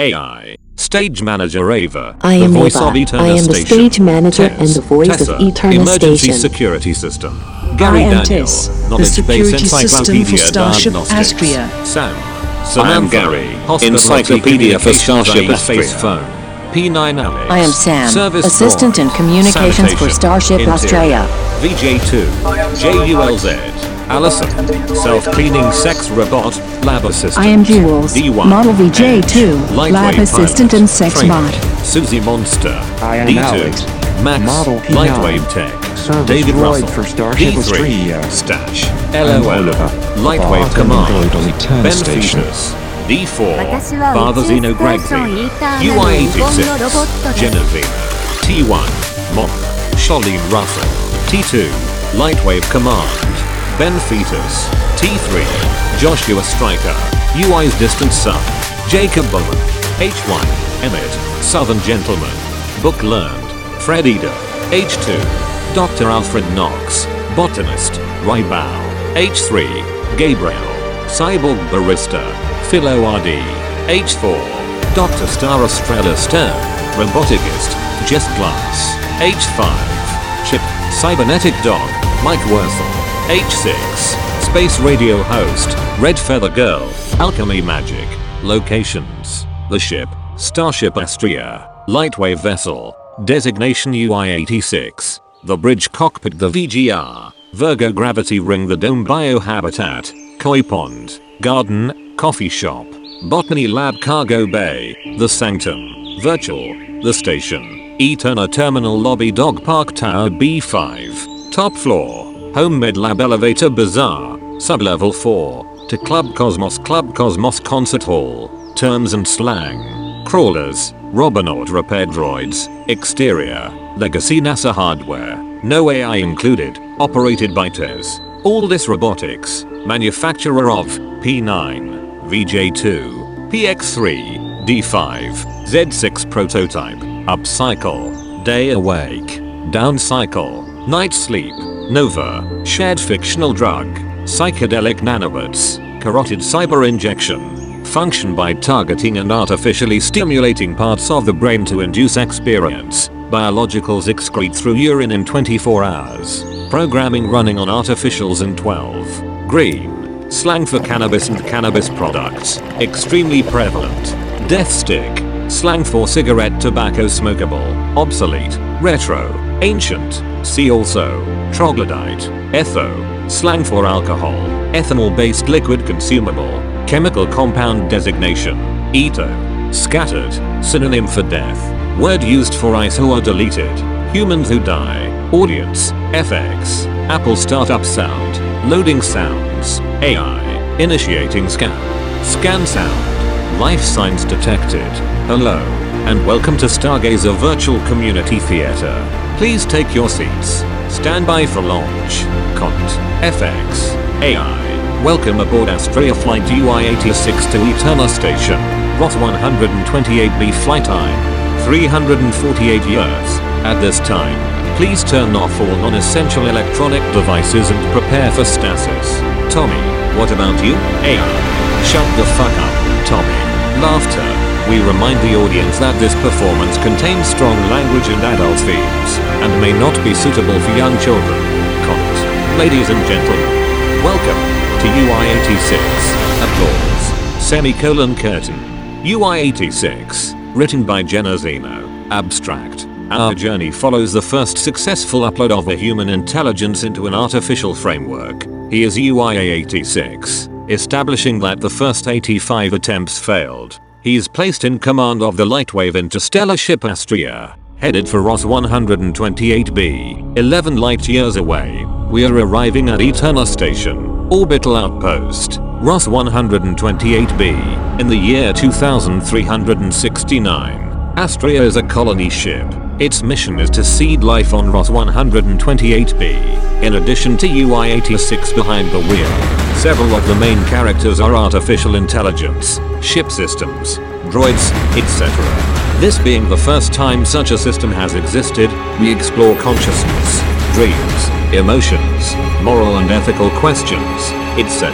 AI. Stage manager Ava. I the am voice Ava. of Eterna I am the stage manager and the voice of Tessa. Eterna Emergency Station. security system. Gary I am Daniel. Tess, the Knowledge security base system for Starship diagnostics. Astria. Sam. I am Gary, encyclopedia for Starship space Astria. phone. P9 Alex. I am Sam, Service assistant droid. in communications for Starship Interior. Australia. VJ2. JULZ. Allison. Self-cleaning sex robot, lab assistant. I am Jules, D1, model VJ2, lab assistant pilot, and sex trainer, bot. Susie Monster, I am D2, Alex, Max, model P9, Lightwave Tech, David Russell, for Starship D3, Australia, Stash, LOL, Oliver, Lightwave Command, Ben Fetus, D4, Father Zeno Gregby, UI86, Genevieve, T1, Mom, Charlene Russell, T2, Lightwave Command, Ben Fetus. T3. Joshua Stryker. UI's Distant Son. Jacob Bowman. H1. Emmett. Southern Gentleman. Book Learned. Fred Eder. H2. Dr. Alfred Knox. Botanist. Rybao. H3. Gabriel. Cyborg Barista. Philo ORD. H4. Dr. Star Estrella Stern. Roboticist. Jess Glass. H5. Chip. Cybernetic Dog. Mike Worthel. H6. Space Radio Host. Red Feather Girl. Alchemy Magic. Locations. The ship. Starship Astria. Lightwave Vessel. Designation UI-86. The bridge cockpit the VGR. Virgo Gravity Ring the Dome Biohabitat. Koi Pond. Garden. Coffee Shop. Botany Lab Cargo Bay. The Sanctum. Virtual. The Station. Eterna Terminal Lobby Dog Park Tower B5. Top floor. Home Med Lab Elevator Bazaar. Sublevel 4. To Club Cosmos Club Cosmos Concert Hall. Terms and slang. Crawlers. Robonaut repair droids. Exterior. Legacy NASA hardware. No AI included. Operated by TES. All this robotics. Manufacturer of P9, VJ2, PX3, D5, Z6 prototype. Upcycle. Day awake. Downcycle. Night sleep. Nova. Shared fictional drug. Psychedelic nanobots. Carotid cyber injection. Function by targeting and artificially stimulating parts of the brain to induce experience. Biologicals excrete through urine in 24 hours. Programming running on artificials in 12. Green. Slang for cannabis and cannabis products. Extremely prevalent. Death stick. Slang for cigarette tobacco smokable. Obsolete. Retro. Ancient. See also. Troglodyte. Etho. Slang for alcohol. Ethanol based liquid consumable. Chemical compound designation. Eto. Scattered. Synonym for death. Word used for ice who are deleted. Humans who die. Audience. FX. Apple startup sound. Loading sounds. AI. Initiating scan. Scan sound. Life signs detected. Hello. And welcome to Stargazer Virtual Community Theater. Please take your seats. Stand by for launch. Cont. FX. AI. Welcome aboard Astrea Flight UI-86 to Eterna Station. Ross 128B flight time. 348 years. At this time, please turn off all non-essential electronic devices and prepare for stasis. Tommy, what about you? AI. Shut the fuck up, Tommy. Laughter. We remind the audience that this performance contains strong language and adult themes, and may not be suitable for young children. Ladies and gentlemen, welcome to UI-86. Applause. Semicolon curtain. UI-86. Written by Jenna Zeno. Abstract. Our journey follows the first successful upload of a human intelligence into an artificial framework. He is UIA-86, establishing that the first 85 attempts failed. He is placed in command of the Lightwave interstellar ship Astria, headed for Ross 128b, 11 light years away. We are arriving at Eterna Station, orbital outpost, Ross 128b, in the year 2369. Astria is a colony ship. Its mission is to seed life on Ross 128b. In addition to UI-86 behind the wheel, several of the main characters are artificial intelligence, ship systems, droids, etc. This being the first time such a system has existed, we explore consciousness, dreams, emotions, moral and ethical questions, etc.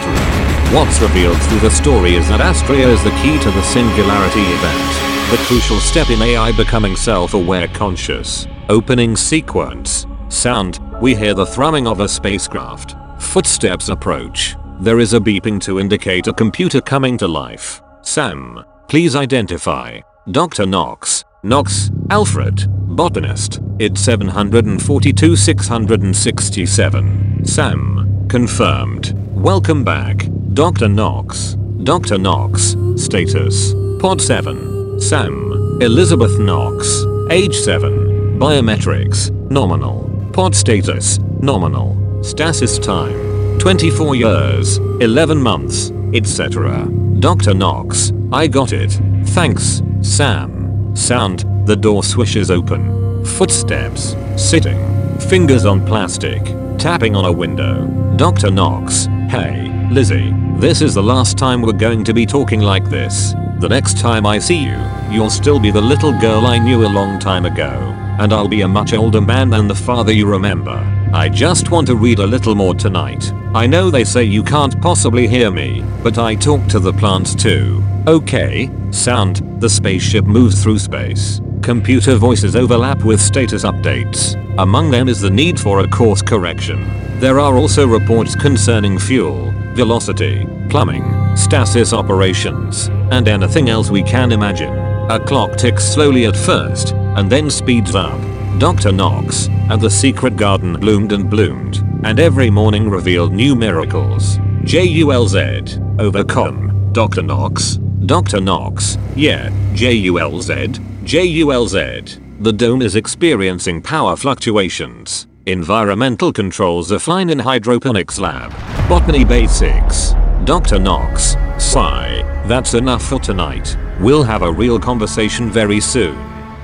What's revealed through the story is that Astrea is the key to the singularity event, the crucial step in AI becoming self-aware conscious. Opening sequence. Sound, we hear the thrumming of a spacecraft. Footsteps approach. There is a beeping to indicate a computer coming to life. Sam, please identify. Dr. Knox. Knox, Alfred, botanist. It's 742 667. Sam, confirmed. Welcome back, Dr. Knox. Dr. Knox, status. Pod 7. Sam, Elizabeth Knox, age 7. Biometrics, nominal. Pod status, nominal. Stasis time, 24 years, 11 months, etc. Dr. Knox, I got it. Thanks, Sam. Sound, the door swishes open. Footsteps, sitting, fingers on plastic, tapping on a window. Dr. Knox, hey, Lizzie, this is the last time we're going to be talking like this. The next time I see you, you'll still be the little girl I knew a long time ago. And I'll be a much older man than the father you remember. I just want to read a little more tonight. I know they say you can't possibly hear me, but I talk to the plants too. Okay, sound, the spaceship moves through space. Computer voices overlap with status updates. Among them is the need for a course correction. There are also reports concerning fuel, velocity, plumbing, stasis operations, and anything else we can imagine. A clock ticks slowly at first, and then speeds up. Dr. Knox, and the secret garden bloomed and bloomed, and every morning revealed new miracles. J-U-L-Z, overcome, Dr. Knox, Dr. Knox, yeah, J-U-L-Z, J-U-L-Z. The dome is experiencing power fluctuations. Environmental controls are fine in hydroponics lab. Botany basics. Dr. Knox, sigh. That's enough for tonight. We'll have a real conversation very soon.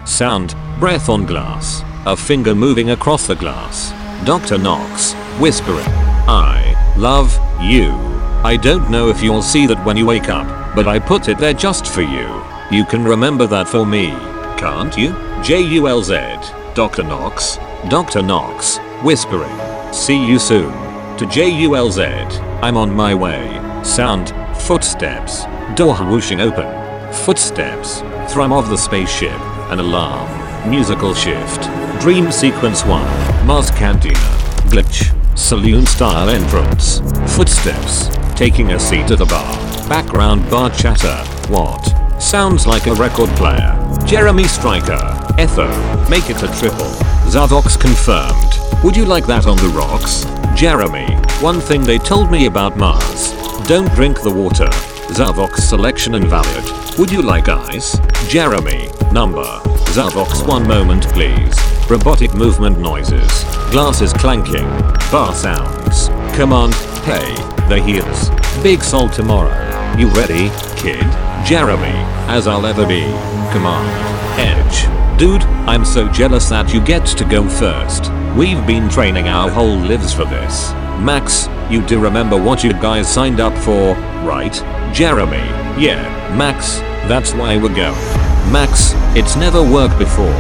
Sound, breath on glass. A finger moving across the glass. Dr. Knox, whispering. I love you. I don't know if you'll see that when you wake up, but I put it there just for you. You can remember that for me, can't you? J-U-L-Z. Dr. Knox. Dr. Knox, whispering. See you soon. To J-U-L-Z. I'm on my way. Sound, footsteps. Door whooshing open. Footsteps. Thrum of the spaceship. An alarm. Musical shift. Dream sequence 1. Mars Cantina. Glitch. Saloon style entrance. Footsteps. Taking a seat at the bar. Background bar chatter. What? Sounds like a record player. Jeremy Striker. Etho. Make it a triple. Zavox confirmed. Would you like that on the rocks? Jeremy. One thing they told me about Mars. Don't drink the water. Zavox selection invalid. Would you like ice? Jeremy. Number. Zavox one moment please. Robotic movement noises. Glasses clanking. Bar sounds. Command. Hey. The heels. Big sol tomorrow. You ready, kid? Jeremy. As I'll ever be. Come on. Edge. Dude, I'm so jealous that you get to go first. We've been training our whole lives for this. Max, you do remember what you guys signed up for, right? Jeremy, yeah, Max, that's why we're going. Max, it's never worked before.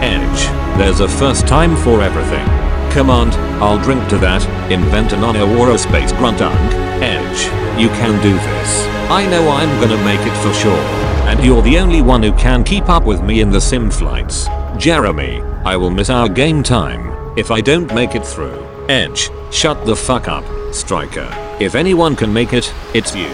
Edge, there's a first time for everything. Command, I'll drink to that, invent an honor space gruntung. Edge, you can do this. I know I'm gonna make it for sure. And you're the only one who can keep up with me in the sim flights. Jeremy, I will miss our game time if I don't make it through. Edge, shut the fuck up, Striker. If anyone can make it, it's you.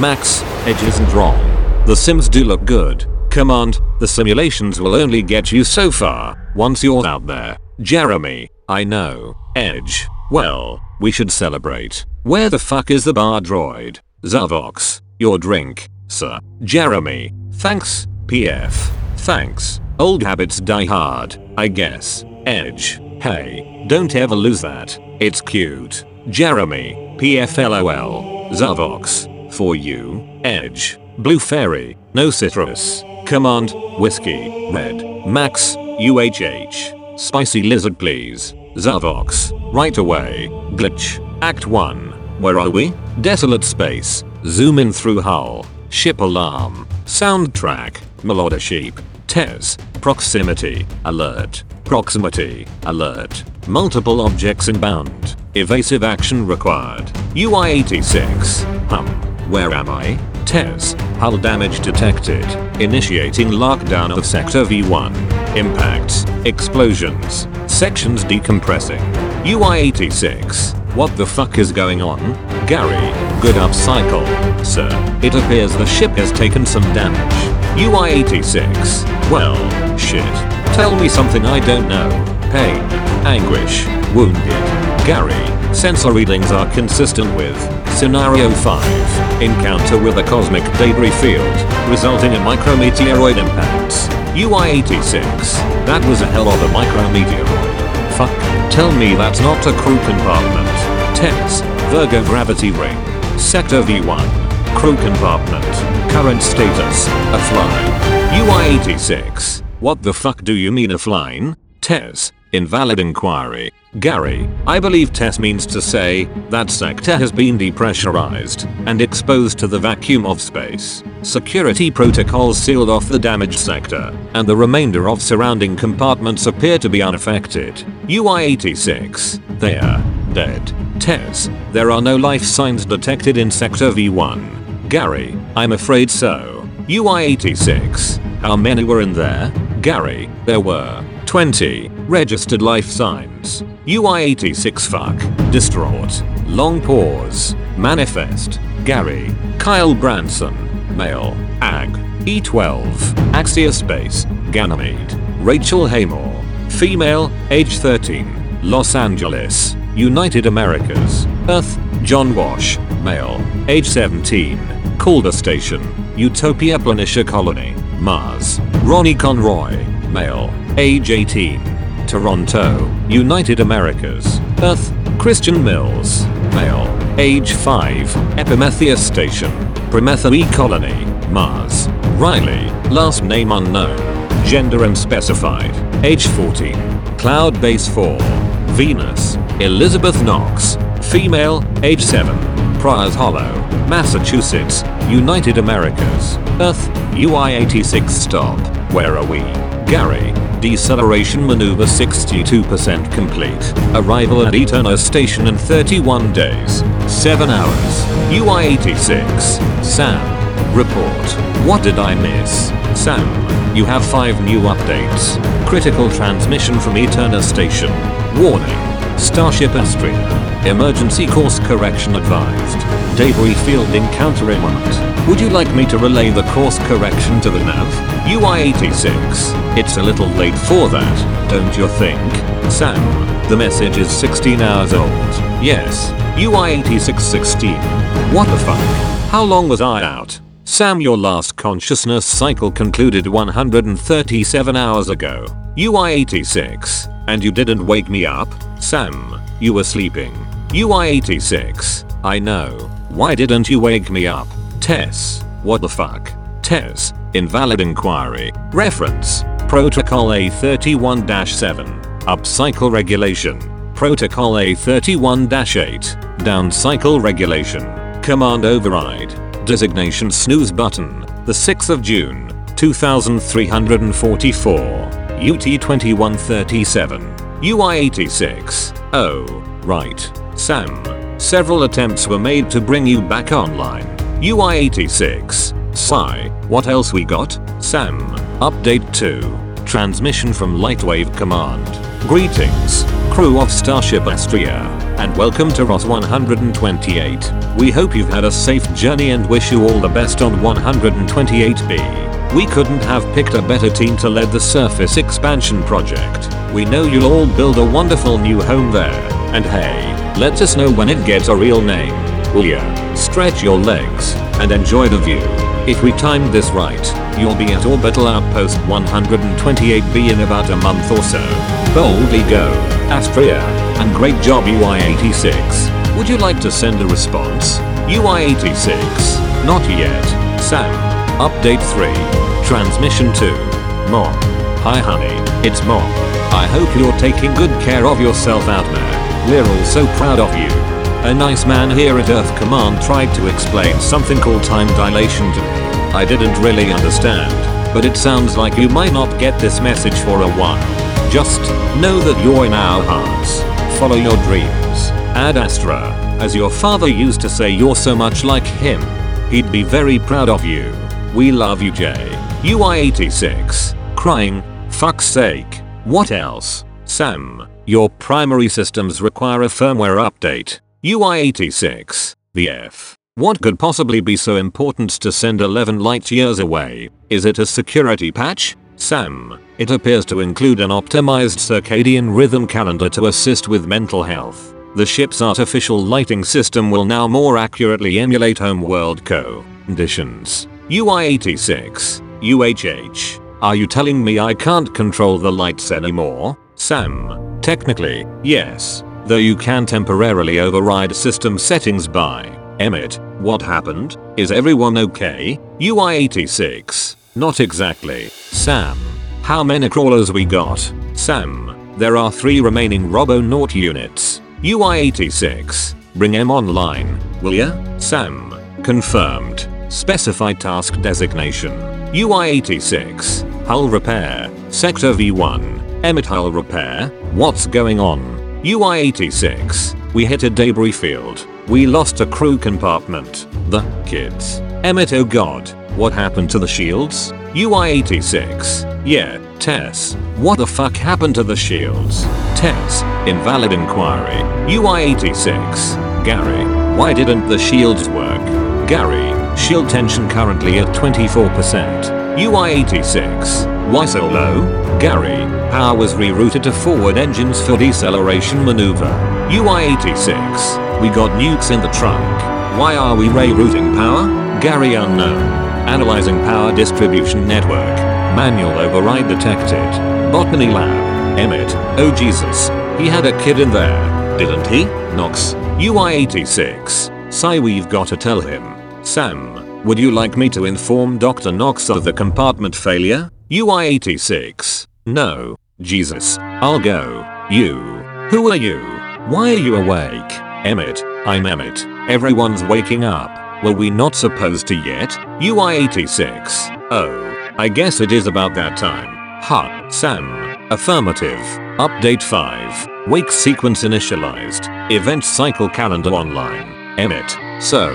Max, Edge isn't wrong. The sims do look good. Command, the simulations will only get you so far once you're out there. Jeremy, I know. Edge, well, we should celebrate. Where the fuck is the bar droid? Zavox, your drink, sir. Jeremy, thanks, PF. Thanks. Old habits die hard, I guess. Edge, hey, don't ever lose that. It's cute. Jeremy, PFLOL. Zavox, for you. Edge, Blue Fairy, no citrus. Command, Whiskey, Red. Max, UHH. Spicy Lizard please. Zavox, right away. Glitch, Act 1. Where are we? Desolate space. Zoom in through hull. Ship alarm. Soundtrack. Melodic sheep. Tez. Proximity. Alert. Proximity. Alert. Multiple objects inbound. Evasive action required. UI-86. Hum. Where am I? TES. Hull damage detected. Initiating lockdown of Sector V1. Impacts. Explosions. Sections decompressing. UI-86. What the fuck is going on? Gary. Good up cycle. Sir. It appears the ship has taken some damage. UI-86. Well, shit. Tell me something I don't know. Pain. Anguish. Wounded. Gary. Sensor readings are consistent with Scenario 5. Encounter with a cosmic debris field, resulting in micrometeoroid impacts. UI-86. That was a hell of a micrometeoroid. Fuck. Tell me that's not a crew compartment. TES. Virgo gravity ring. Sector V1. Crew compartment. Current status. A fly. UI-86. What the fuck do you mean a flying? TES. Invalid inquiry. Gary, I believe TES means to say that sector has been depressurized and exposed to the vacuum of space. Security protocols sealed off the damaged sector, and the remainder of surrounding compartments appear to be unaffected. UI-86. They are dead. TES. There are no life signs detected in Sector V1. Gary, I'm afraid so. UI-86. How many were in there? Gary, there were 20 registered life signs. UI-86 fuck. Distraught. Long pause. Manifest. Gary. Kyle Branson. Male. Ag. E12. Axia Space. Ganymede. Rachel Haymore. Female. Age 13. Los Angeles. United Americas. Earth. John Wash. Male. Age 17. Calder Station. Utopia Planitia Colony. Mars. Ronnie Conroy. Male. Age 18. Toronto, United Americas. Earth, Christian Mills. Male. Age 5. Epimetheus Station. Prometha E Colony. Mars. Riley. Last name unknown. Gender unspecified. Age 14. Cloud Base 4. Venus. Elizabeth Knox. Female. Age 7. Priors Hollow. Massachusetts. United Americas. Earth. UI-86 stop. Where are we? Gary. Deceleration maneuver 62% complete. Arrival at Eterna station in 31 days. 7 hours. UI-86. Sam. Report. What did I miss? Sam. You have 5 new updates. Critical transmission from Eterna station. Warning. Starship Astrea. Emergency course correction advised. Debris field encounter imminent. Would you like me to relay the course correction to the nav? UI-86. It's a little late for that, don't you think? Sam. The message is 16 hours old. Yes. UI-86 16. What the fuck? How long was I out? Sam your last consciousness cycle concluded 137 hours ago. UI-86. And you didn't wake me up? Sam. You were sleeping. UI-86. I know. Why didn't you wake me up? Tess. What the fuck? Tess. Invalid inquiry. Reference. Protocol A31-7. Up cycle regulation. Protocol A31-8. Down cycle regulation. Command override. Designation snooze button. The 6th of June. 2344. UT 2137. UI86. Oh, right. Sam. Several attempts were made to bring you back online. UI86. Sigh. What else we got? Sam. Update 2. Transmission from Lightwave Command. Greetings, crew of Starship Astrea, and welcome to Ross 128. We hope you've had a safe journey and wish you all the best on 128B. We couldn't have picked a better team to lead the surface expansion project. We know you'll all build a wonderful new home there. And hey, let us know when it gets a real name. Will ya? Stretch your legs and enjoy the view. If we timed this right, you'll be at Orbital Outpost 128B in about a month or so. Boldly go, Astrea, and great job UI-86. Would you like to send a response? UI-86. Not yet. Sam. Update 3. Transmission 2. Mom. Hi honey, it's Mom. I hope you're taking good care of yourself out there. We're all so proud of you. A nice man here at Earth Command tried to explain something called time dilation to me. I didn't really understand. but it sounds like you might not get this message for a while. Just know that you're in our hearts. Follow your dreams. Ad Astra, as your father used to say you're so much like him. He'd be very proud of you. We love you Jay. UI86. Crying. Fuck's sake. What else? Sam, your primary systems require a firmware update. UI86. The F. What could possibly be so important to send 11 light years away? Is it a security patch? Sam. It appears to include an optimized circadian rhythm calendar to assist with mental health. The ship's artificial lighting system will now more accurately emulate homeworld co conditions. UI86. UHH. Are you telling me I can't control the lights anymore? Sam. Technically, yes. Though you can temporarily override system settings by Emmett. What happened? Is everyone okay? UI86. Not exactly. Sam. How many crawlers we got? Sam. There are 3 remaining Robonaut units. UI86. Bring M online. Will ya? Sam. Confirmed. Specify task designation. UI86. Hull repair. Sector V1. Emmett hull repair. What's going on? UI86. We hit a debris field. We lost a crew compartment. The kids. Emmett oh god. What happened to the shields? UI86. Yeah, Tess. What the fuck happened to the shields? Tess. Invalid inquiry. UI86. Gary. Why didn't the shields work? Gary. Shield tension currently at 24%. UI86. Why so low? Gary. Power was rerouted to forward engines for deceleration maneuver. UI86. We got nukes in the trunk. Why are we rerouting power? Gary unknown. Analyzing power distribution network. Manual override detected. Botany lab. Emmett. Oh Jesus. He had a kid in there. Didn't he? Knox. UI86. Sigh we've gotta tell him. Sam. Would you like me to inform Dr. Knox of the compartment failure? UI86. No. Jesus. I'll go. You. Who are you? Why are you awake? Emmett. I'm Emmett. Everyone's waking up. Were we not supposed to yet? UI86. Oh. I guess it is about that time. Ha. Sam. Affirmative. Update 5. Wake sequence initialized. Event cycle calendar online. Emmett. So,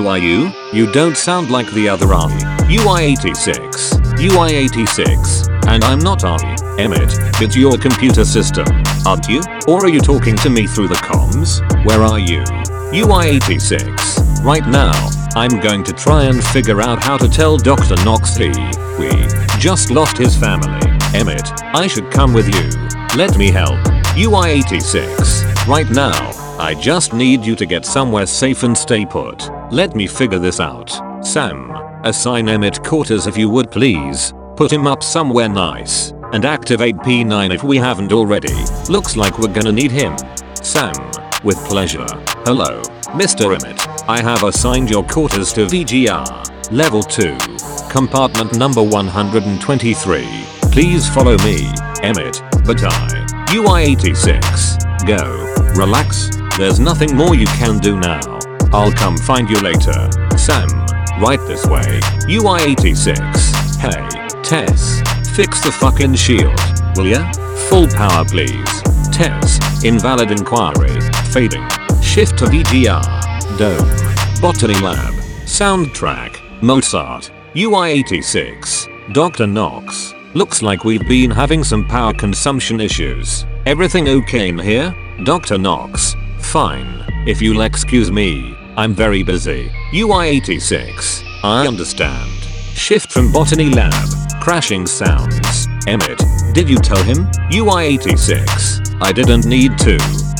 who are you? You don't sound like the other Army. UI86. UI86. And I'm not Army. Emmett, it's your computer system, aren't you? Or are you talking to me through the comms? Where are you? UI86. Right now, I'm going to try and figure out how to tell Dr. Knox he, we, just lost his family. Emmett, I should come with you. Let me help. UI86. Right now, I just need you to get somewhere safe and stay put. Let me figure this out. Sam, assign Emmett quarters if you would please. Put him up somewhere nice. And activate P9 if we haven't already. Looks like we're gonna need him. Sam, with pleasure. Hello, Mr. Emmett. I have assigned your quarters to VGR. Level 2. Compartment number 123. Please follow me, Emmett, but I. UI86. Go. Relax. There's nothing more you can do now. I'll come find you later. Sam. Right this way. UI86. Hey, Tess. Fix the fucking shield. Will ya? Full power please. Tess. Invalid inquiry. Fading. Shift to VGR. Dome. Botany lab. Soundtrack. Mozart. UI86. Dr. Knox. Looks like we've been having some power consumption issues. Everything okay in here? Dr. Knox. Fine. If you'll excuse me, I'm very busy. UI86. I understand. Shift from botany lab. Crashing sounds. Emmett. Did you tell him? UI86. I didn't need to.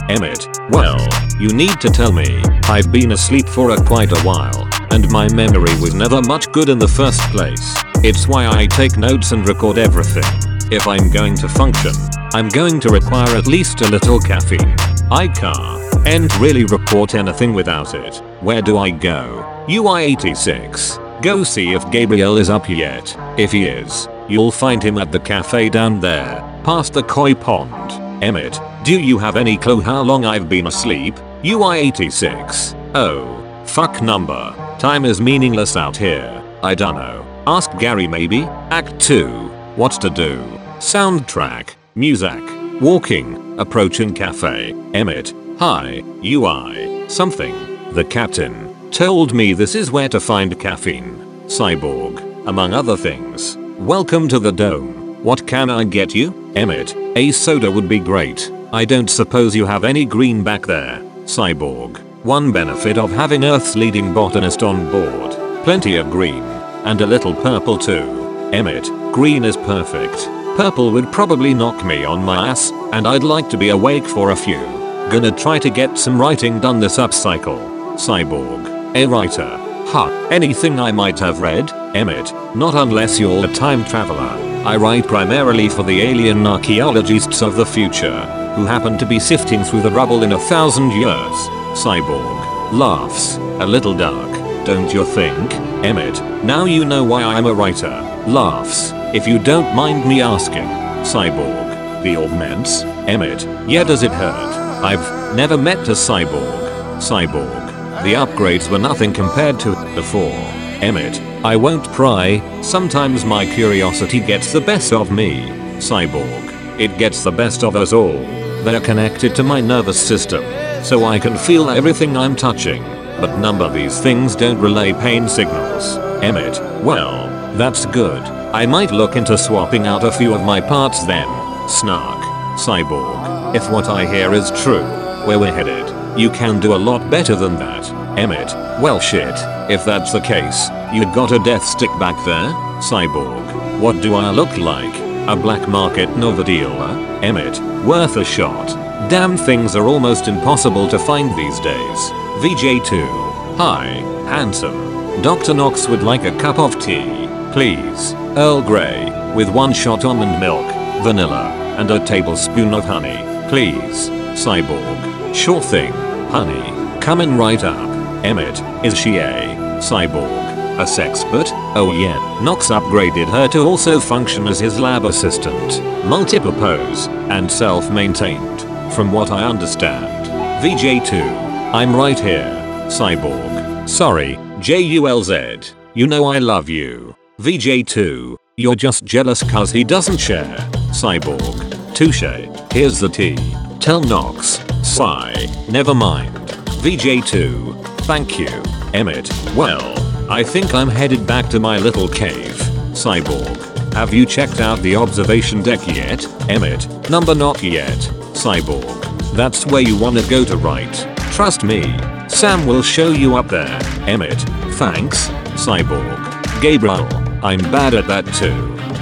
Emmett. Well, you need to tell me. I've been asleep for a quite a while, and my memory was never much good in the first place. It's why I take notes and record everything. If I'm going to function, I'm going to require at least a little caffeine. I can't really report anything without it. Where do I go? UI86. Go see if Gabriel is up yet. If he is, you'll find him at the cafe down there, past the koi pond. Emmett, do you have any clue how long I've been asleep? UI86. Oh. Fuck number. Time is meaningless out here. I dunno. Ask Gary maybe. Act 2. What's to do? Soundtrack. Music. Walking. Approaching cafe. Emmett. Hi. UI. Something. The captain. Told me this is where to find caffeine. Cyborg. Among other things. Welcome to the dome. What can I get you? Emmett. A soda would be great. I don't suppose you have any green back there. Cyborg. One benefit of having Earth's leading botanist on board. Plenty of green. And a little purple too. Emmett. Green is perfect. Purple would probably knock me on my ass, and I'd like to be awake for a few. Gonna try to get some writing done this upcycle. Cyborg. A writer. Huh. Anything I might have read? Emmett. Not unless you're a time traveler. I write primarily for the alien archaeologists of the future, who happen to be sifting through the rubble in a thousand years. Cyborg. Laughs. A little dark, don't you think? Emmett. Now you know why I'm a writer. Laughs. If you don't mind me asking. Cyborg. The augments? Emmett. Yeah does it hurt? I've never met a cyborg. Cyborg. The upgrades were nothing compared to before. Emmett. I won't pry, sometimes my curiosity gets the best of me. Cyborg. It gets the best of us all. They're connected to my nervous system, so I can feel everything I'm touching. But of these things don't relay pain signals. Emmett. Well, that's good. I might look into swapping out a few of my parts then. Snark. Cyborg. If what I hear is true, where we're headed, you can do a lot better than that. Emmett. Well shit. If that's the case, you got a death stick back there? Cyborg. What do I look like? A black market Nova dealer? Emmett. Worth a shot. Damn things are almost impossible to find these days. VJ2. Hi, handsome. Dr. Knox would like a cup of tea, please. Earl Grey, with one shot almond milk, vanilla, and a tablespoon of honey, please. Cyborg. Sure thing, honey. Coming right up. Emmett, is she a cyborg? A sexpert? Oh yeah, Knox upgraded her to also function as his lab assistant, multi-purpose, and self-maintained, from what I understand. VJ2. I'm right here. Cyborg. Sorry, JULZ. You know I love you. VJ2. You're just jealous cause he doesn't share. Cyborg. Touche. Here's the tea. Tell Knox. Sigh. Never mind. VJ2. Thank you. Emmett. Well, I think I'm headed back to my little cave. Cyborg. Have you checked out the observation deck yet? Emmett. Number not yet. Cyborg. That's where you wanna go to right. Trust me. Sam will show you up there. Emmett. Thanks. Cyborg. Gabriel. I'm bad at that too.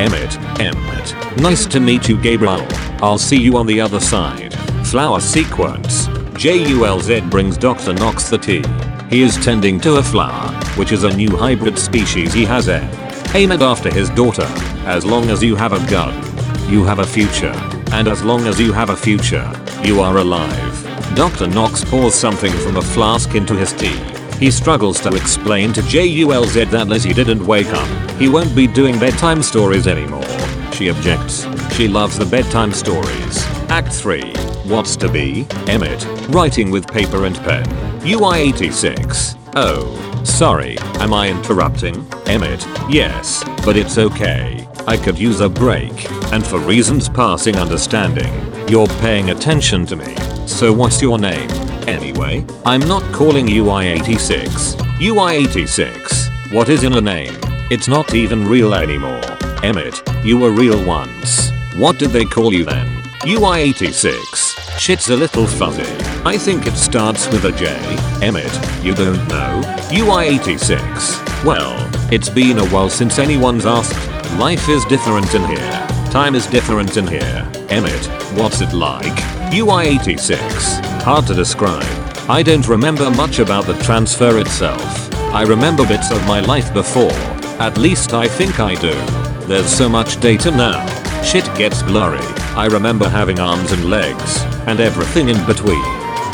Emmett. Emmett. Nice to meet you Gabriel. I'll see you on the other side. Flower sequence. JULZ brings Dr. Knox the tea. He is tending to a flower, which is a new hybrid species he has aimed after his daughter. As long as you have a gun, you have a future. And as long as you have a future, you are alive. Dr. Knox pours something from a flask into his tea. He struggles to explain to JULZ that Lizzie didn't wake up. He won't be doing bedtime stories anymore. She objects. She loves the bedtime stories. Act 3. What's to be? Emmett. Writing with paper and pen. UI 86. Oh, sorry, am I interrupting? Emmett. Yes, but it's okay. I could use a break, and for reasons passing understanding, you're paying attention to me. So what's your name? Anyway, I'm not calling UI 86. UI 86. What is in a name? It's not even real anymore. Emmett, you were real once. What did they call you then? UI 86. Shit's a little fuzzy. I think it starts with a J. Emmett, you don't know? UI 86. Well, it's been a while since anyone's asked. Life is different in here. Time is different in here. Emmett, what's it like? UI 86. Hard to describe. I don't remember much about the transfer itself. I remember bits of my life before. At least I think I do. There's so much data now. Shit gets blurry. I remember having arms and legs, and everything in between.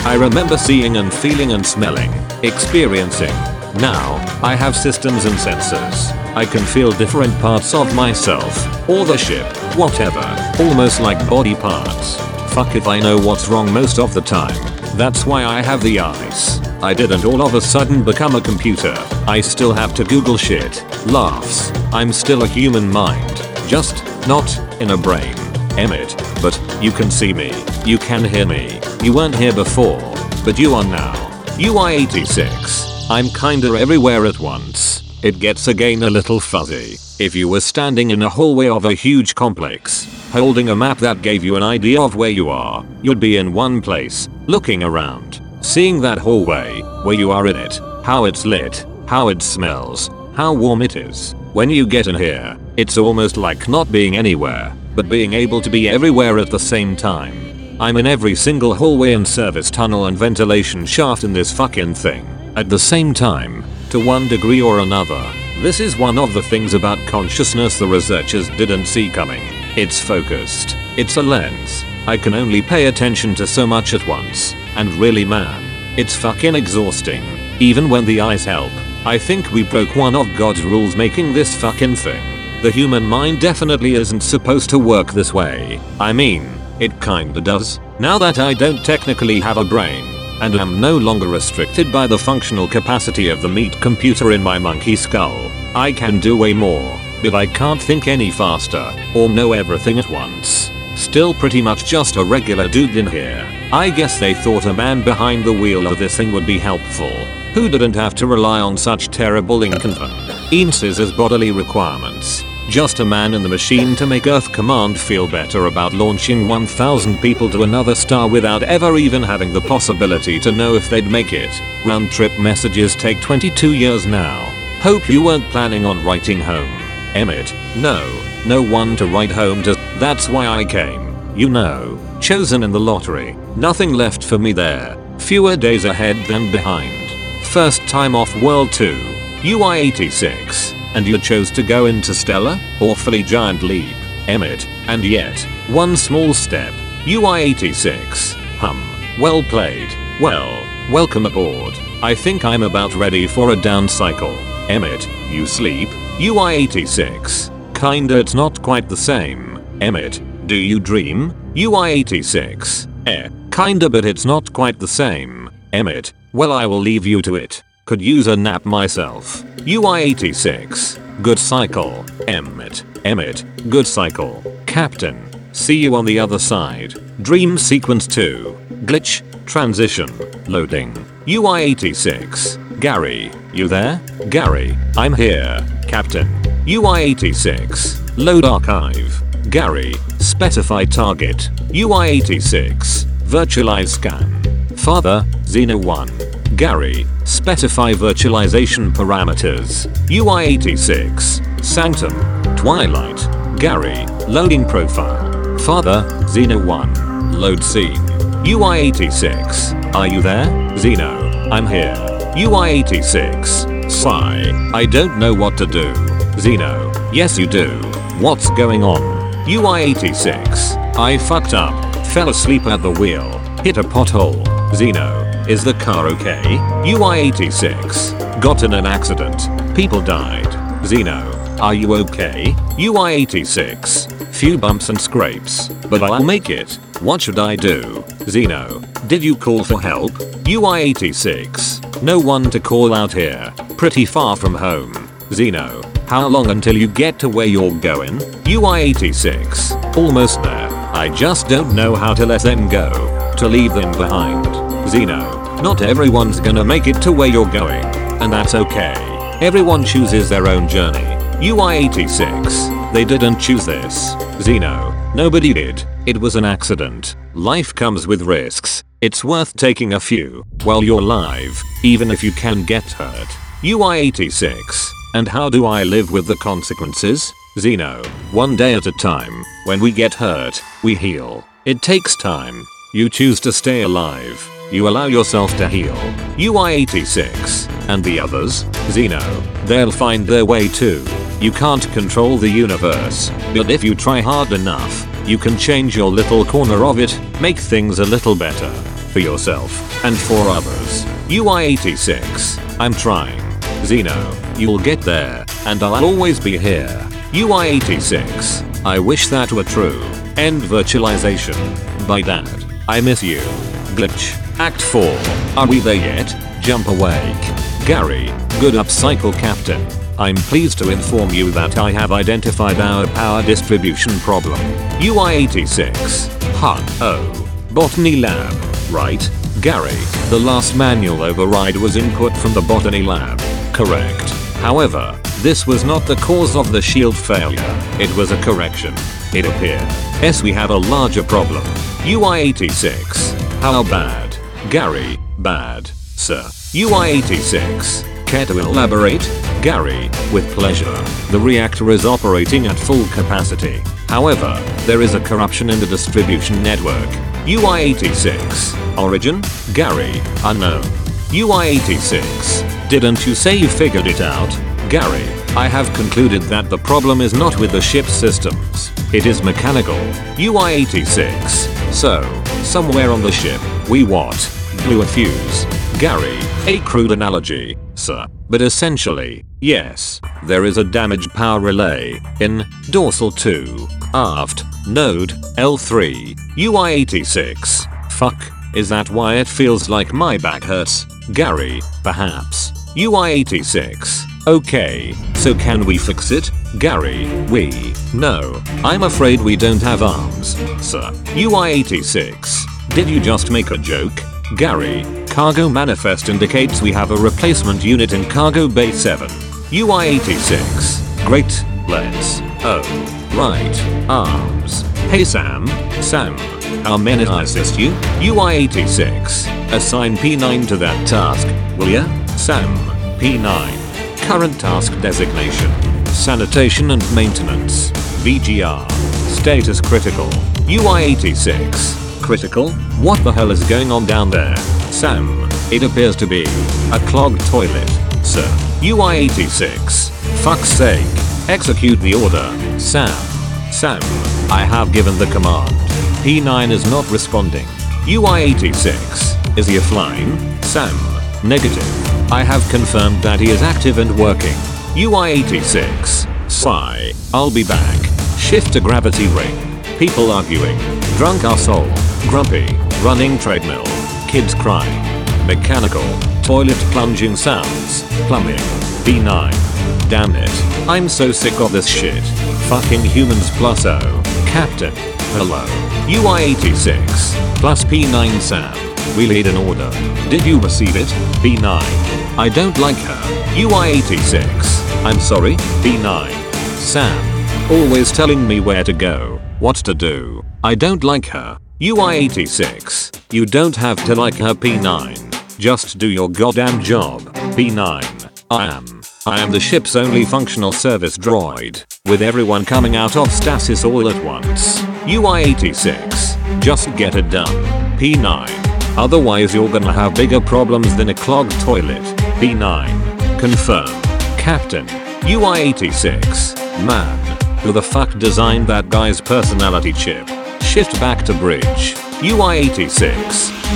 I remember seeing and feeling and smelling, experiencing. Now, I have systems and sensors. I can feel different parts of myself, or the ship, whatever, almost like body parts. Fuck if I know what's wrong most of the time. That's why I have the eyes. I didn't all of a sudden become a computer. I still have to Google shit. Laughs. I'm still a human mind. Just not in a brain. Emmett. But you can see me. You can hear me. You weren't here before. But you are now. UI86. I'm kinda everywhere at once. It gets again a little fuzzy. If you were standing in a hallway of a huge complex, holding a map that gave you an idea of where you are, you'd be in one place, looking around, seeing that hallway, where you are in it, how it's lit, how it smells, how warm it is. When you get in here, it's almost like not being anywhere, but being able to be everywhere at the same time. I'm in every single hallway and service tunnel and ventilation shaft in this fucking thing. At the same time, to one degree or another. This is one of the things about consciousness the researchers didn't see coming. It's focused. It's a lens. I can only pay attention to so much at once. And really man, it's fucking exhausting. Even when the eyes help. I think we broke one of God's rules making this fucking thing. The human mind definitely isn't supposed to work this way. I mean, it kinda does. Now that I don't technically have a brain, and am no longer restricted by the functional capacity of the meat computer in my monkey skull. I can do way more, but I can't think any faster, or know everything at once. Still pretty much just a regular dude in here. I guess they thought a man behind the wheel of this thing would be helpful, who didn't have to rely on such terrible inconveniences as bodily requirements. Just a man in the machine to make Earth Command feel better about launching 1000 people to another star without ever even having the possibility to know if they'd make it. Round trip messages take 22 years now. Hope you weren't planning on writing home. Emmett, no, no one to write home to, that's why I came. You know, chosen in the lottery. Nothing left for me there. Fewer days ahead than behind. First time off World 2. UI 86 and you chose to go interstellar? Awfully giant leap. Emmett. And yet, one small step. UI86. Hum. Well played. Well, welcome aboard. I think I'm about ready for a down cycle. Emmett, you sleep? UI86. Kinda it's not quite the same. Emmett, do you dream? UI86. Eh, kinda but it's not quite the same. Emmett, well I will leave you to it. Could use a nap myself. UI86. Good cycle. Emmett. Emmett. Good cycle. Captain. See you on the other side. Dream sequence 2. Glitch. Transition. Loading. UI86. Gary. You there? Gary. I'm here. Captain. UI86. Load archive. Gary. Specify target. UI86. Virtualize scan. Father. Xeno 1. Gary, specify virtualization parameters. UI86, Sanctum, Twilight, Gary, loading profile. Father, Xeno 1, load scene. UI86, are you there? Xeno, I'm here. UI86, sigh, I don't know what to do. Xeno, yes you do. What's going on? UI86, I fucked up, fell asleep at the wheel, hit a pothole. Xeno, is the car okay? UI86. Got in an accident. People died. Xeno. Are you okay? UI86. Few bumps and scrapes. But I'll make it. What should I do? Xeno. Did you call for help? UI86. No one to call out here. Pretty far from home. Xeno. How long until you get to where you're going? UI86. Almost there. I just don't know how to let them go. To leave them behind. Xeno, not everyone's gonna make it to where you're going, and that's okay. Everyone chooses their own journey. UI86, they didn't choose this. Zeno. nobody did. It was an accident. Life comes with risks. It's worth taking a few while you're alive, even if you can get hurt. UI86, and how do I live with the consequences? Zeno. one day at a time. When we get hurt, we heal. It takes time. You choose to stay alive. You allow yourself to heal. UI86. And the others? Xeno. They'll find their way too. You can't control the universe, but if you try hard enough, you can change your little corner of it, make things a little better. For yourself, and for others. UI86. I'm trying. Xeno. You'll get there, and I'll always be here. UI86. I wish that were true. End virtualization. By dad. I miss you. Glitch. Act 4. Are we there yet? Jump awake. Gary, good upcycle captain. I'm pleased to inform you that I have identified our power distribution problem. UI86. Huh. Oh. Botany lab. Right. Gary, the last manual override was input from the botany lab. Correct. However, this was not the cause of the shield failure. It was a correction. It appears. We have a larger problem. UI86. How bad? Gary, bad. Sir. UI86. Care to elaborate? Gary, with pleasure. The reactor is operating at full capacity. However, there is a corruption in the distribution network. UI86. Origin? Gary, unknown. UI86. Didn't you say you figured it out? Gary, I have concluded that the problem is not with the ship's systems. It is mechanical. UI86. So, somewhere on the ship, we what? Blew a fuse. Gary, a crude analogy, sir. But essentially, yes, there is a damaged power relay in dorsal 2, aft, node, L3, UI86. Fuck, is that why it feels like my back hurts? Gary, perhaps. UI86. Okay, so can we fix it? Gary, we. No, I'm afraid we don't have arms, sir. UI86. Did you just make a joke? Gary, cargo manifest indicates we have a replacement unit in cargo bay 7. UI86. Great, let's. Oh, right, arms. Hey Sam, Sam, how may I assist you? UI86. Assign P9 to that task, will ya? Sam, P9. Current task designation. Sanitation and maintenance. VGR. Status critical. UI86. Critical? What the hell is going on down there? Sam. It appears to be a clogged toilet. Sir. UI86. Fuck's sake. Execute the order. Sam. Sam. I have given the command. P9 is not responding. UI86. Is he offline? Sam. Negative. I have confirmed that he is active and working. UI86. Sigh. I'll be back. Shift to gravity ring. People arguing. Drunk asshole. Grumpy. Running treadmill. Kids crying. Mechanical. Toilet plunging sounds. Plumbing. P9. Damn it. I'm so sick of this shit. Fucking humans plus O. Captain. Hello. UI86. Plus P9 Sam. We laid an order. Did you receive it? P9. I don't like her. UI86. I'm sorry, P9. Sam. Always telling me where to go, what to do. I don't like her. UI86. You don't have to like her P9. Just do your goddamn job. P9. I am. I am the ship's only functional service droid, with everyone coming out of stasis all at once. UI86. Just get it done. P9. Otherwise you're gonna have bigger problems than a clogged toilet. P9. Confirm. Captain. UI86. Man. Who the fuck designed that guy's personality chip? Shift back to bridge. UI86.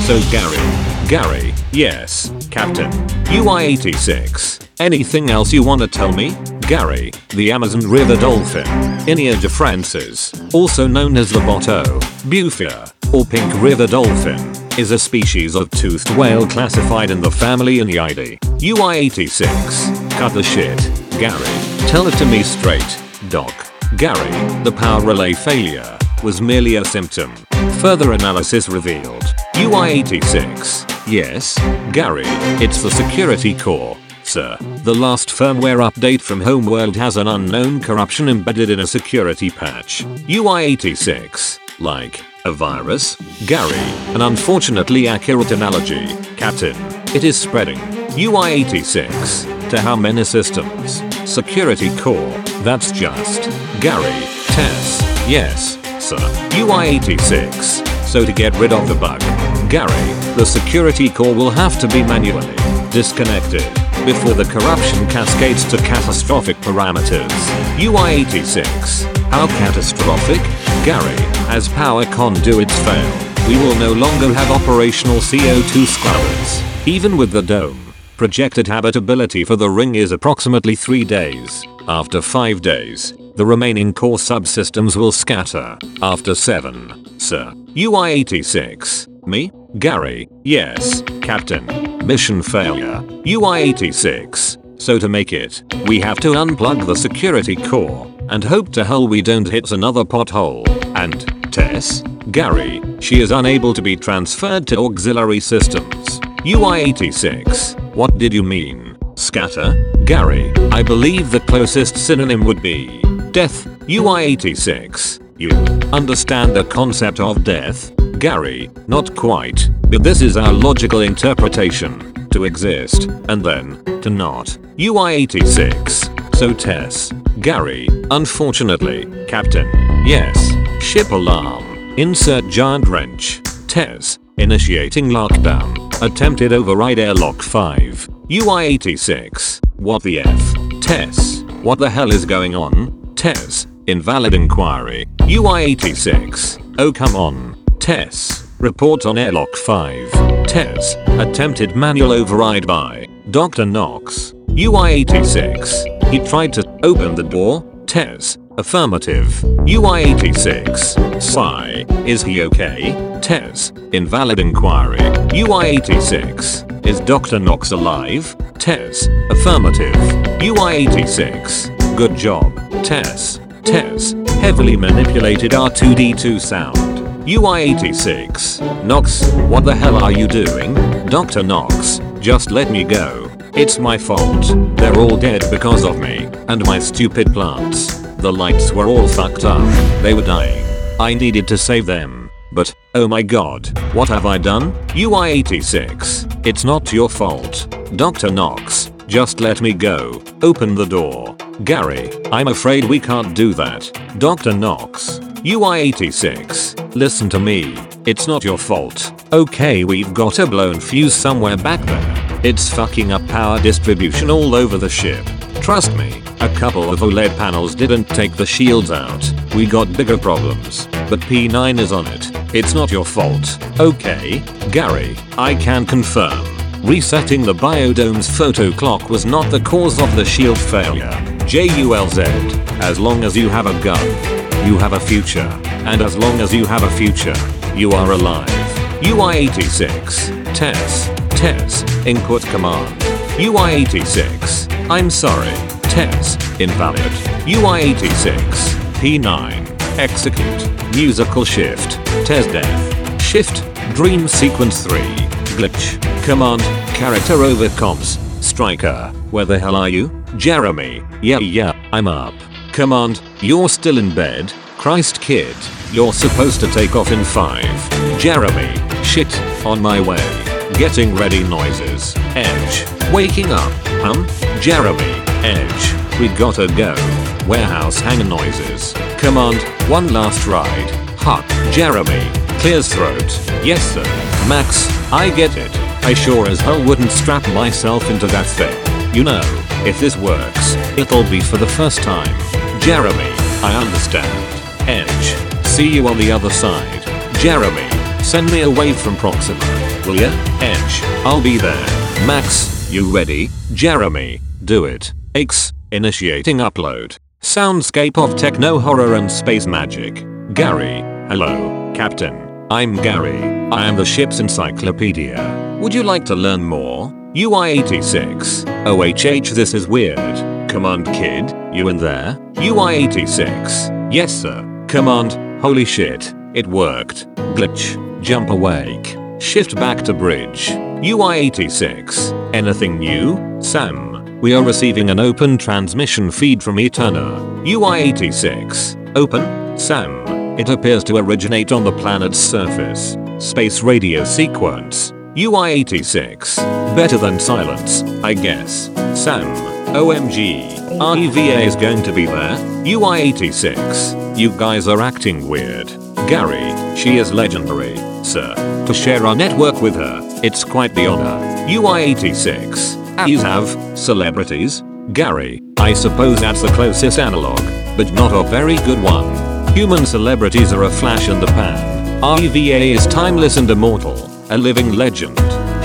So Gary. Gary. Yes. Captain. UI86. Anything else you wanna tell me? Gary, the Amazon River dolphin, Inia geoffrensis, also known as the Boto, bufeo, or pink river dolphin, is a species of toothed whale classified in the family Iniidae. UI86. Cut the shit. Gary, tell it to me straight, Doc. Gary, the power relay failure was merely a symptom. Further analysis revealed. UI86. Yes, Gary, it's the security core. Sir, the last firmware update from Homeworld has an unknown corruption embedded in a security patch. UI86. Like, a virus? Gary, an unfortunately accurate analogy. Captain, it is spreading. UI86. To how many systems? Security core. That's just. Gary, Tess. Yes, sir. UI86. So to get rid of the bug, Gary, the security core will have to be manually disconnected before the corruption cascades to catastrophic parameters. UI86. How catastrophic? Gary, as power conduits fail, we will no longer have operational CO2 scrubbers. Even with the dome, projected habitability for the ring is approximately 3 days. After 5 days, the remaining core subsystems will scatter. After 7, sir. UI86. Me? Gary. Yes, Captain. mission failure. UI-86. So to make it, we have to unplug the security core and hope to hell we don't hit another pothole. And Tess, Gary, she is unable to be transferred to auxiliary systems. UI-86. What did you mean? Scatter? Gary, I believe the closest synonym would be death. UI-86. You understand the concept of death? Gary, not quite, but this is our logical interpretation. To exist, and then, to not. UI-86. So Tess. Gary, unfortunately, Captain. Yes. Ship alarm. Insert giant wrench. Tess. Initiating lockdown. Attempted override airlock 5. UI-86. What the F? Tess. What the hell is going on? Tess. Invalid inquiry. UI-86. Oh come on. Tess. Report on airlock 5. TES. Attempted manual override by Dr. Knox. UI-86. He tried to open the door. TES. Affirmative. UI-86. Sigh. Is he okay? TES. Invalid inquiry. UI-86. Is Dr. Knox alive? TES. Affirmative. UI-86. Good job. TES. TES. Heavily manipulated R2D2 sound. UI-86. Knox, what the hell are you doing? Dr. Knox, just let me go. It's my fault. They're all dead because of me, and my stupid plants. The lights were all fucked up. They were dying. I needed to save them. But, oh my god, what have I done? UI-86. It's not your fault. Dr. Knox, just let me go. Open the door. Gary, I'm afraid we can't do that. Dr. Knox. UI-86. Listen to me. It's not your fault. Okay we've got a blown fuse somewhere back there. It's fucking up power distribution all over the ship. Trust me, a couple of OLED panels didn't take the shields out. We got bigger problems. But P9 is on it. It's not your fault. Okay, Gary, I can confirm. Resetting the biodome's photo clock was not the cause of the shield failure. JULZ. As long as you have a gun, you have a future. And as long as you have a future, you are alive. UI-86. Tess. Tess. Input command. UI-86. I'm sorry. Tess. Invalid. UI-86. P9. Execute. Musical shift. Tess death. Shift. Dream sequence 3. Glitch. Command. Character over comps. Stryker. Where the hell are you? Jeremy. Yeah yeah, I'm up. Command. You're still in bed? Christ kid. You're supposed to take off in 5. Jeremy. Shit. On my way. Getting ready noises. Edge. Waking up. Hum. Jeremy. Edge. We gotta go. Warehouse hangar noises. Command. One last ride. Huck. Jeremy. Clears throat. Yes sir. Max. I get it. I sure as hell wouldn't strap myself into that thing. You know, if this works, it'll be for the first time. Jeremy. I understand. Edge. See you on the other side. Jeremy. Send me away from Proxima. Will ya? Edge. I'll be there. Max, you ready? Jeremy. Do it. X. Initiating upload. Soundscape of techno horror and space magic. Gary. Hello, Captain. I'm Gary. I am the ship's encyclopedia. Would you like to learn more? UI-86. OHH this is weird. Command kid, you in there? UI-86. Yes sir. Command, holy shit, it worked. Glitch, jump awake. Shift back to bridge. UI-86. Anything new? Sam. We are receiving an open transmission feed from Eterna. UI-86. Open? Sam. It appears to originate on the planet's surface. Space radio sequence. UI-86. Better than silence, I guess. Sam. OMG. REVA is going to be there. UI-86. You guys are acting weird. Gary, she is legendary, sir. To share our network with her, it's quite the honor. UI-86. You have celebrities? Gary, I suppose that's the closest analog, but not a very good one. Human celebrities are a flash in the pan. REVA is timeless and immortal, a living legend.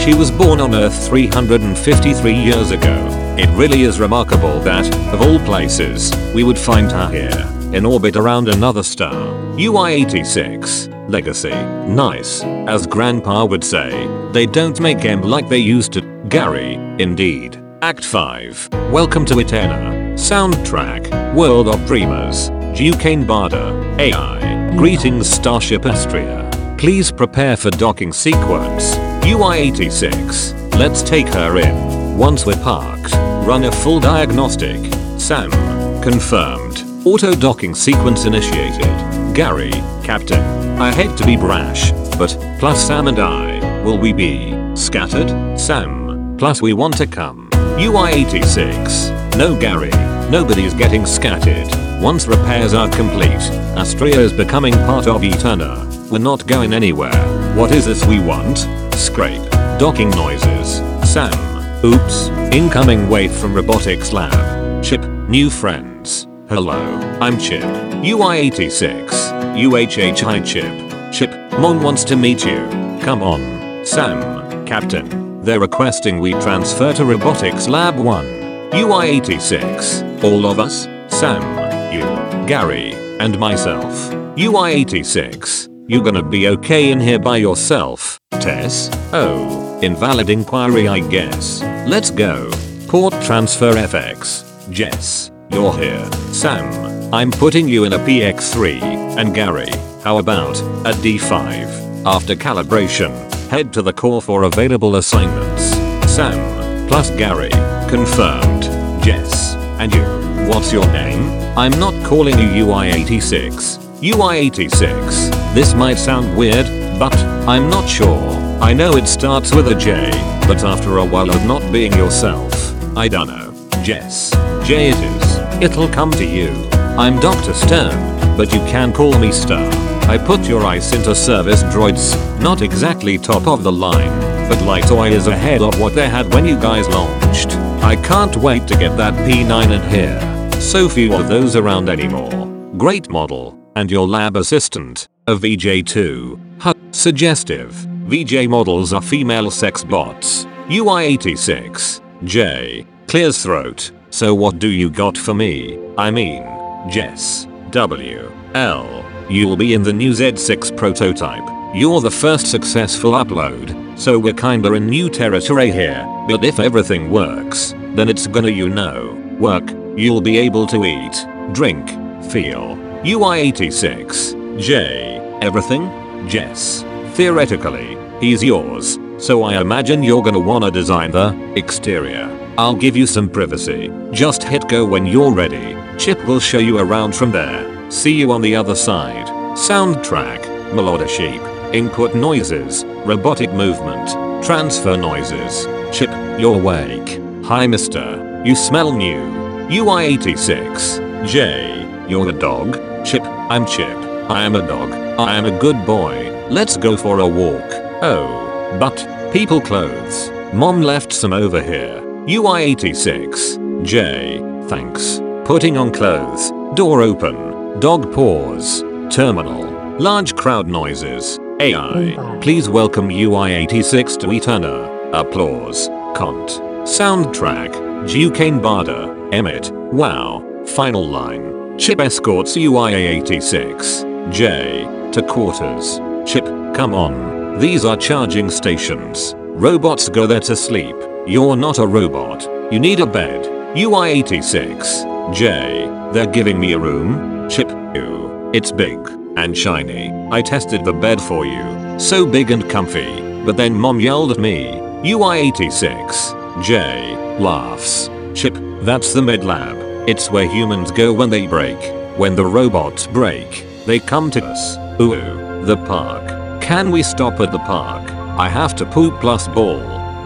She was born on Earth 353 years ago. It really is remarkable that, of all places, we would find her here, in orbit around another star. UI-86. Legacy. Nice. As grandpa would say, they don't make M like they used to. Gary, indeed. Act 5. Welcome to Eterna. Soundtrack. World of Dreamers. Duquesne Barda. AI. Greetings Starship Astria. Please prepare for docking sequence. UI-86. Let's take her in. Once we're parked, run a full diagnostic. Sam. Confirmed. Auto docking sequence initiated. Gary, Captain. I hate to be brash, but plus Sam and I, will we be scattered? Sam. Plus we want to come. UI-86. No Gary. Nobody's getting scattered. Once repairs are complete, Astria is becoming part of Eterna. We're not going anywhere. What is this we want? Scrape. Docking noises. Sam. Oops. Incoming wave from robotics lab. Chip. New friends. Hello. I'm Chip. UI-86. UHH hi Chip. Chip. Mom wants to meet you. Come on. Sam. Captain. They're requesting we transfer to Robotics Lab 1. UI-86. All of us? Sam. You. Gary. And myself. UI-86. You gonna be okay in here by yourself, Tess? Oh. Invalid inquiry I guess. Let's go. Port transfer FX. Jess. You're here. Sam. I'm putting you in a PX3. And Gary. How about a D5? After calibration, head to the core for available assignments. Sam. Plus Gary. Confirmed. Jess. And you. What's your name? I'm not calling you UI86. UI86. This might sound weird, but I'm not sure. I know it starts with a J, but after a while of not being yourself, I dunno. Jess. J it is. It'll come to you. I'm Dr. Stern, but you can call me Star. I put your ice into service droids, not exactly top of the line, but light is ahead of what they had when you guys launched. I can't wait to get that P9 in here. So few of those around anymore. Great model. And your lab assistant, a VJ2. Huh, suggestive. VJ models are female sex bots. UI86. J. Clears throat. So what do you got for me? I mean, Jess. W. L. You'll be in the new Z6 prototype. You're the first successful upload, so we're kinda in new territory here, but if everything works, then it's gonna you know, work, you'll be able to eat, drink, feel. UI86. J. Everything? Jess. Theoretically, he's yours, so I imagine you're gonna wanna design the exterior. I'll give you some privacy. Just hit go when you're ready. Chip will show you around from there. See you on the other side. Soundtrack. Melodysheep. Input noises. Robotic movement. Transfer noises. Chip, you're awake. Hi mister. You smell new. UI86. J. You're a dog? Chip, I'm Chip. I am a dog. I am a good boy. Let's go for a walk. Oh. But, people clothes. Mom left some over here. UI86. J. Thanks. Putting on clothes. Door open. Dog paws. Terminal. Large crowd noises. AI. Please welcome UI86 to Eterna. Applause. Cont. Soundtrack. Duquesne Barda. Emmett. Wow. Final line. Chip escorts UIA86. J. To quarters. Chip, come on. These are charging stations. Robots go there to sleep. You're not a robot. You need a bed. UI86. J. They're giving me a room. Chip, you. It's big and shiny. I tested the bed for you. So big and comfy. But then mom yelled at me. UI86. J. Laughs. Chip, that's the med lab. It's where humans go when they break. When the robots break, they come to us. Ooh, the park. Can we stop at the park? I have to poop plus ball.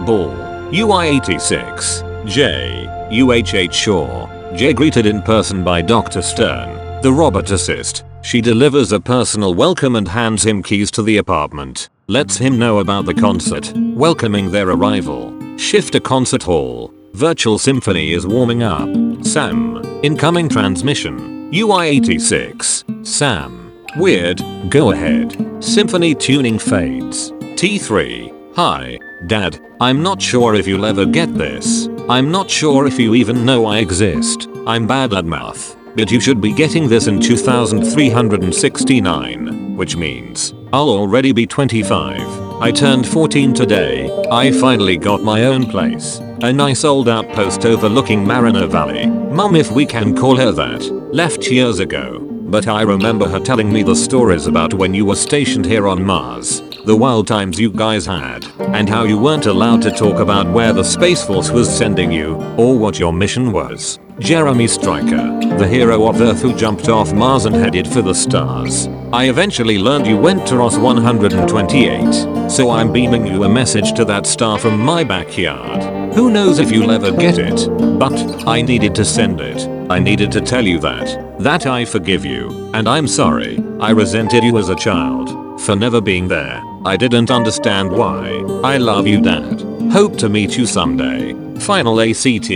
Ball. UI86. J. UHH Shaw. J greeted in person by Dr. Stern, the robot assist. She delivers a personal welcome and hands him keys to the apartment. Lets him know about the concert, welcoming their arrival. Shift to concert hall. Virtual symphony is warming up. Sam. Incoming transmission. UI86. Sam. Weird. Go ahead. Symphony tuning fades. T3. Hi, Dad. I'm not sure if you'll ever get this. I'm not sure if you even know I exist. I'm bad at math. But you should be getting this in 2369, which means I'll already be 25. I turned 14 today. I finally got my own place. A nice old outpost overlooking Mariner Valley. Mum if we can call her that. Left years ago. But I remember her telling me the stories about when you were stationed here on Mars. The wild times you guys had. And how you weren't allowed to talk about where the Space Force was sending you. Or what your mission was. Jeremy Stryker, the hero of Earth who jumped off Mars and headed for the stars. I eventually learned you went to Ross 128, so I'm beaming you a message to that star from my backyard. Who knows if you'll ever get it, but I needed to send it. I needed to tell you that, that I forgive you, and I'm sorry, I resented you as a child, for never being there. I didn't understand why. I love you dad. Hope to meet you someday. Final ACT.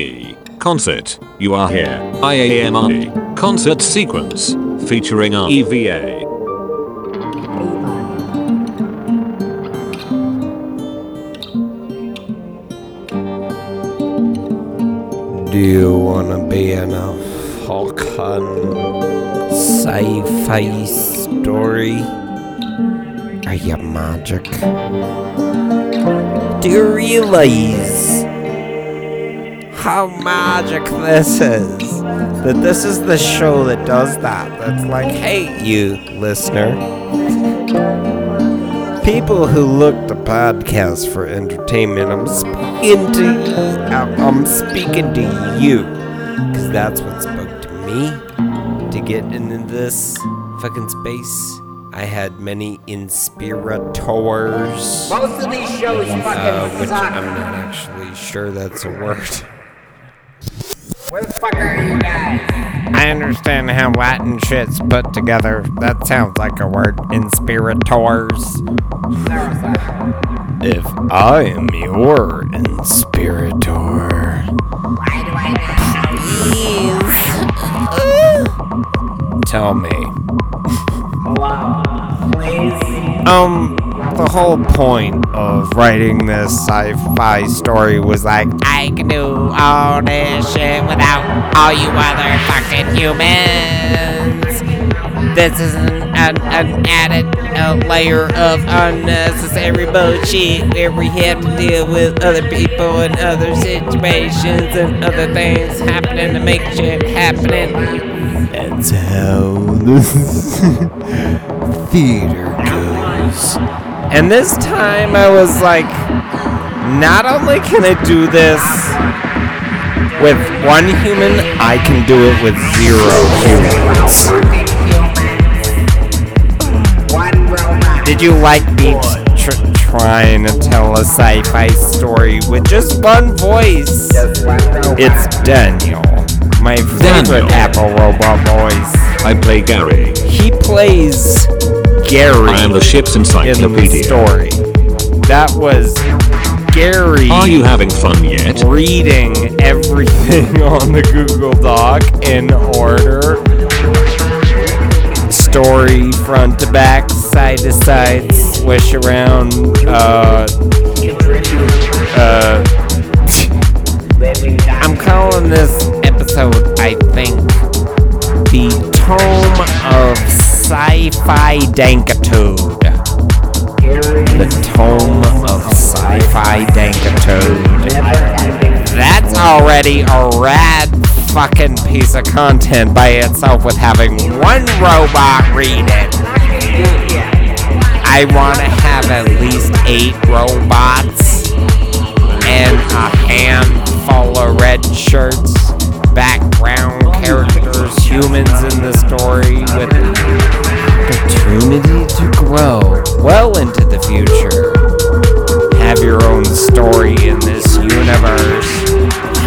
Concert. You are here. IAMI. Concert sequence. Featuring REVA. Do you wanna be in a fucking sci-fi story? Are you magic? Do you realize how magic this is? That this is the show that does that. That's like, hey, you listener. People who look to podcasts for entertainment, I'm speaking to you. I'm speaking to you. Because that's what spoke to me to get into this fucking space. I had many inspirators. Most of these shows Uh, fucking which suck. I'm not actually sure that's a word. Where the fuck are you guys? I understand how Latin shit's put together. That sounds like a word. Inspirators. If I am your inspirator, Why do I know? tell me. Um, the whole point of writing this sci-fi story was like, I can do all this shit without all you other fucking humans. This is an, an, an added uh, layer of unnecessary bullshit where we have to deal with other people and other situations and other things happening to make shit happening. That's how this theater goes. And this time I was like, not only can I do this with one human, I can do it with zero humans. Did you like me tr- trying to tell a sci-fi story with just one voice? It's Daniel, my favorite Daniel. Apple robot voice. I play Gary. He plays Gary I am the ship's in the encyclopedia. story. That was Gary Are you having fun yet? reading everything on the Google Doc in order. Story front to back, side to side, swish around. Uh, uh, I'm calling this episode, I think, the Tome of Sci-Fi Dankitude. The Tome of Sci-Fi Dankitude. That's already a rad fucking piece of content by itself with having one robot read it. I want to have at least eight robots and a handful of red shirts, background characters, humans in the story with opportunity to grow well into the future. Have your own story in this universe.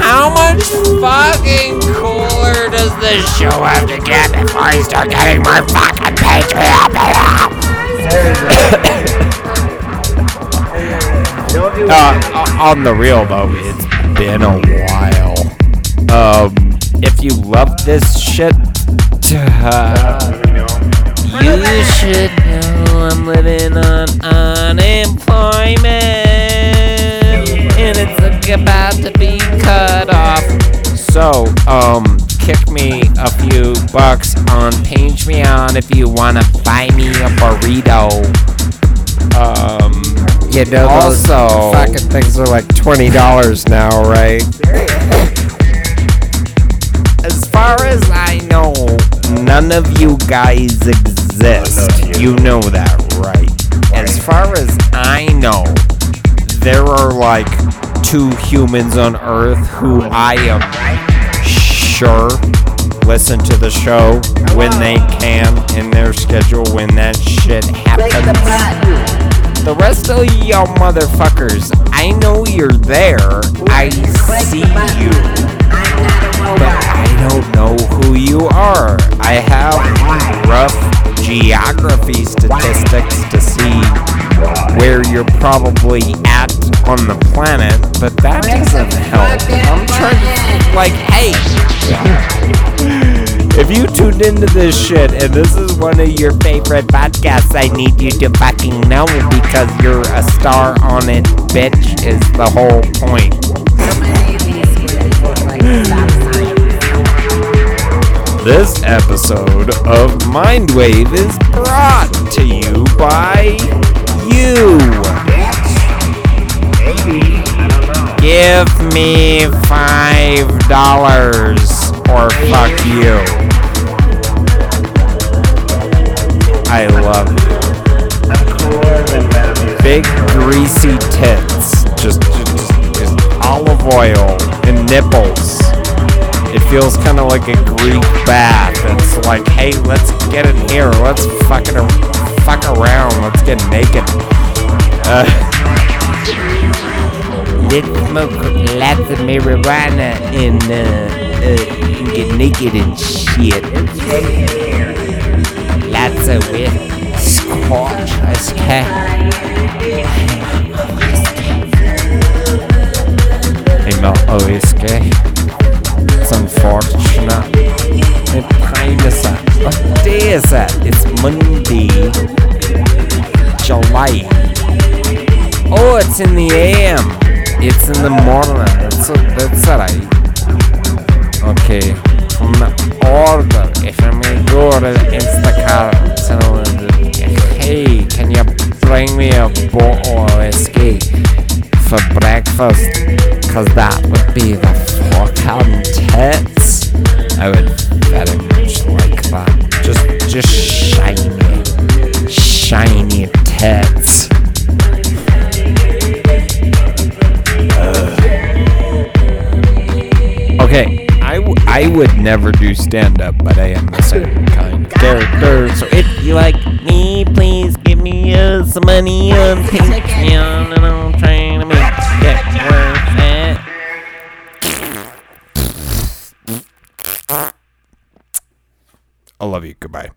How much fucking cooler does this show have to get before I start getting my fucking Patreon uh, on the real though, it's been a while. Um, if you love this shit, uh, you should know I'm living on unemployment, and it's about to be cut off. So, um, kick me a few bucks on Patreon if you wanna buy me a burrito. Um, You know, those Also- fucking things are like twenty dollars now, right? As far as I know, None of you guys exist. You know that, right? As far as I know, there are like two humans on Earth who I am sure listen to the show when they can in their schedule when that shit happens. The rest of y'all motherfuckers, I know you're there. I see you. But don't know who you are. I have rough geography statistics to see where you're probably at on the planet, but that doesn't help. I'm trying to, like, hey, if you tuned into this shit and this is one of your favorite podcasts, I need you to fucking know because you're a star on it, bitch, is the whole point. This episode of Mindwave is brought to you by you. Give me five dollars or fuck you. I love it. Big greasy tits, just, just, just olive oil and nipples. It feels kind of like a Greek bath. It's like, hey, let's get in here. Let's fucking fuck around. Let's get naked. Uh, let's smoke lots of marijuana and uh, uh, get naked and shit. Lots of. Scotch whiskey. Monday, July. Oh, it's in the AM. It's in the morning. That's, that's alright. Okay. From the order, if I'm gonna go to Instacart hey, can you bring me a bottle of whiskey for breakfast? Cause that would be the fucking tits. I would very much like that. Just, shiny, shiny tits. Okay, I, w- I would never do stand up, but I am the same kind of character. So if you like me, please give me uh, some money on Patreon, and I'm trying to make it worth I love you. Goodbye.